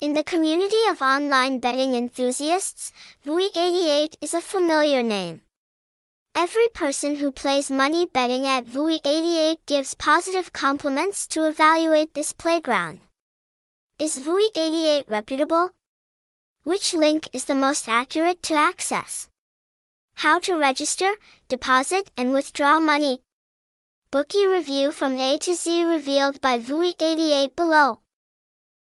In the community of online betting enthusiasts, Vui88 is a familiar name. Every person who plays money betting at Vui88 gives positive compliments to evaluate this playground. Is Vui88 reputable? Which link is the most accurate to access? How to register, deposit, and withdraw money. Bookie review from A to Z revealed by Vui88 below.